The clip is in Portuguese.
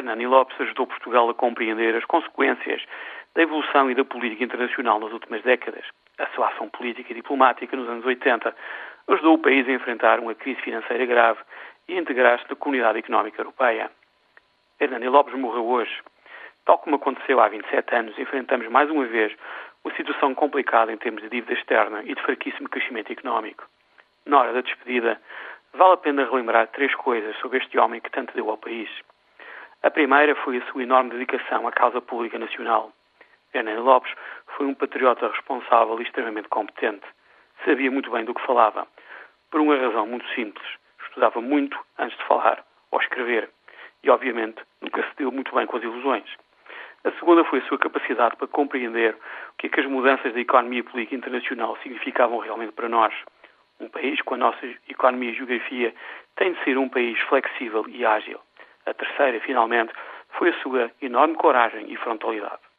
Hernani Lopes ajudou Portugal a compreender as consequências da evolução e da política internacional nas últimas décadas. A sua ação política e diplomática nos anos 80 ajudou o país a enfrentar uma crise financeira grave e integrar-se na Comunidade Económica Europeia. Hernani Lopes morreu hoje. Tal como aconteceu há 27 anos, enfrentamos mais uma vez uma situação complicada em termos de dívida externa e de fraquíssimo crescimento económico. Na hora da despedida, vale a pena relembrar três coisas sobre este homem que tanto deu ao país. A primeira foi a sua enorme dedicação à causa pública nacional. Hernani Lopes foi um patriota responsável e extremamente competente. Sabia muito bem do que falava. Por uma razão muito simples. Estudava muito antes de falar ou escrever. E, obviamente, nunca se deu muito bem com as ilusões. A segunda foi a sua capacidade para compreender o que é que as mudanças da economia política internacional significavam realmente para nós. Um país com a nossa economia e geografia tem de ser um país flexível e ágil. A terceira, finalmente, foi a sua enorme coragem e frontalidade.